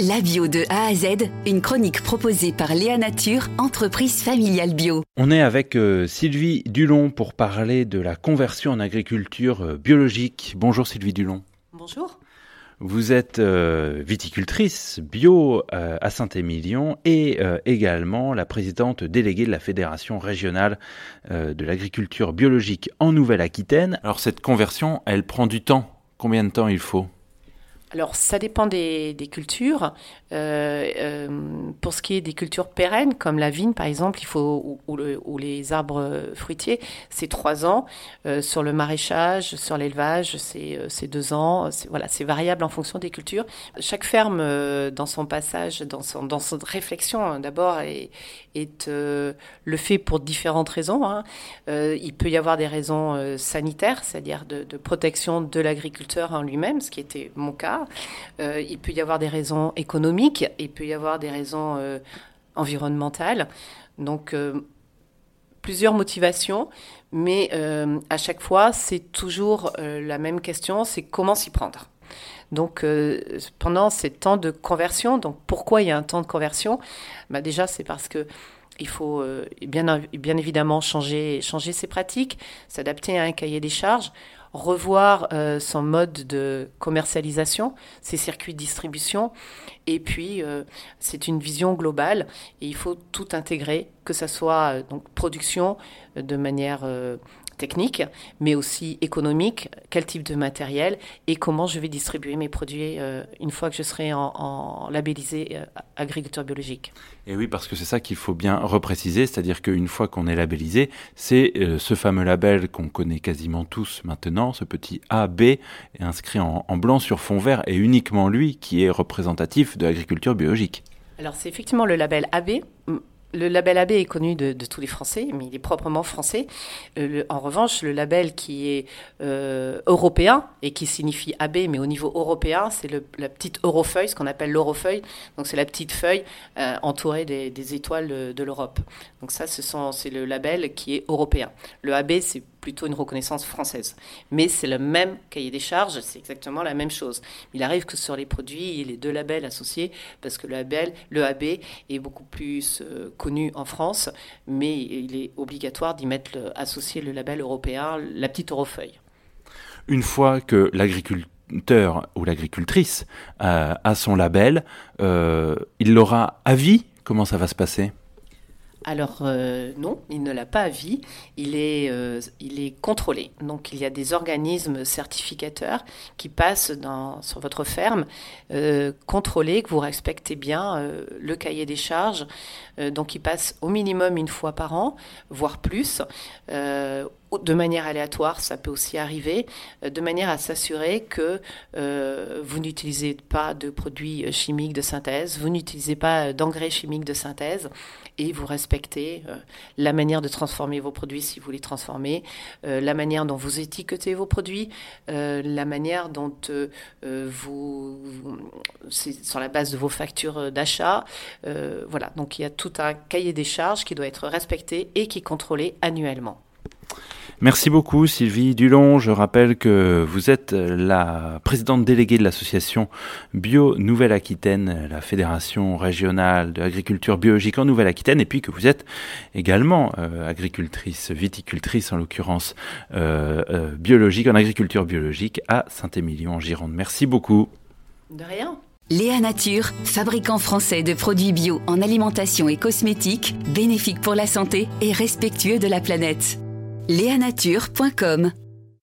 La bio de A à Z, une chronique proposée par Léa Nature, entreprise familiale bio. On est avec euh, Sylvie Dulon pour parler de la conversion en agriculture euh, biologique. Bonjour Sylvie Dulon. Bonjour. Vous êtes euh, viticultrice bio à Saint-Émilion et également la présidente déléguée de la Fédération régionale de l'agriculture biologique en Nouvelle-Aquitaine. Alors cette conversion, elle prend du temps. Combien de temps il faut? Alors, ça dépend des, cultures. Euh, euh, pour ce qui est des cultures pérennes, comme la vigne, par exemple, il faut ou, les arbres fruitiers, c'est trois ans. Euh, sur le maraîchage, sur l'élevage, c'est deux ans. Voilà, c'est variable en fonction des cultures. Chaque ferme, dans son passage, dans son, réflexion, hein, d'abord, est, le fait pour différentes raisons. Hein. il peut y avoir des raisons sanitaires, c'est-à-dire de, de protection de l'agriculteur en lui-même, ce qui était mon cas. Euh, il peut y avoir des raisons économiques, il peut y avoir des raisons euh, environnementales. Donc, euh, plusieurs motivations, mais à chaque fois, c'est toujours la même question, c'est comment s'y prendre. Donc, pendant ces temps de conversion, donc pourquoi il y a un temps de conversion? Bah Déjà, c'est parce que il faut bien, bien évidemment changer, changer ses pratiques, s'adapter à un cahier des charges revoir euh, son mode de commercialisation, ses circuits de distribution. Et puis, euh, c'est une vision globale et il faut tout intégrer, que ce soit euh, production de manière technique, mais aussi économique, quel type de matériel et comment je vais distribuer mes produits euh, une fois que je serai en, labellisé euh, agriculteur biologique. Et oui, parce que c'est ça qu'il faut bien repréciser, c'est-à-dire qu'une fois qu'on est labellisé, c'est euh, ce fameux label qu'on connaît quasiment tous maintenant, ce petit AB inscrit en, en blanc sur fond vert, et uniquement lui qui est représentatif de l'agriculture biologique. Alors c'est effectivement le label AB le label AB est connu de, tous les Français, mais il est proprement français. Euh, en revanche, le label qui est euh, européen et qui signifie AB, mais au niveau européen, c'est la petite eurofeuille, ce qu'on appelle l'eurofeuille. Donc c'est la petite feuille euh, entourée des, étoiles de, l'Europe. Donc ça, c'est le label qui est européen. Le AB, c'est plutôt une reconnaissance française. Mais c'est le même cahier des charges, c'est exactement la même chose. Il arrive que sur les produits, il y ait les deux labels associés, parce que le label, le AB, est beaucoup plus euh, connu en France, mais il est obligatoire d'y mettre le, associer le label européen, la petite eurofeuille. Une fois que l'agriculteur ou l'agricultrice euh, a son label, euh, il l'aura à vie? Comment ça va se passer? Alors euh, non, il ne l'a pas à vie, il est, euh, il est contrôlé. Donc il y a des organismes certificateurs qui passent sur votre ferme, euh, contrôler que vous respectez bien euh, le cahier des charges. donc ils passent au minimum une fois par an, voire plus de manière aléatoire, ça peut aussi arriver, euh, de manière à s'assurer que euh, vous n'utilisez pas de produits chimiques de synthèse, vous n'utilisez pas d'engrais chimiques de synthèse et vous respectez euh, la manière de transformer vos produits si vous les transformez, la manière dont vous étiquetez vos produits, la manière dont vous, c'est sur la base de vos factures d'achat. voilà, donc il y a tout un cahier des charges qui doit être respecté et qui est contrôlé annuellement. Merci beaucoup Sylvie Dulon. Je rappelle que vous êtes la présidente déléguée de l'association Bio Nouvelle-Aquitaine, la fédération régionale de l'agriculture biologique en Nouvelle-Aquitaine, et puis que vous êtes également euh, agricultrice, viticultrice en l'occurrence, euh, euh, biologique, en agriculture biologique à Saint-Émilion en Gironde. Merci beaucoup. De rien. Léa Nature, fabricant français de produits bio en alimentation et cosmétiques, bénéfiques pour la santé et respectueux de la planète. Léanature.com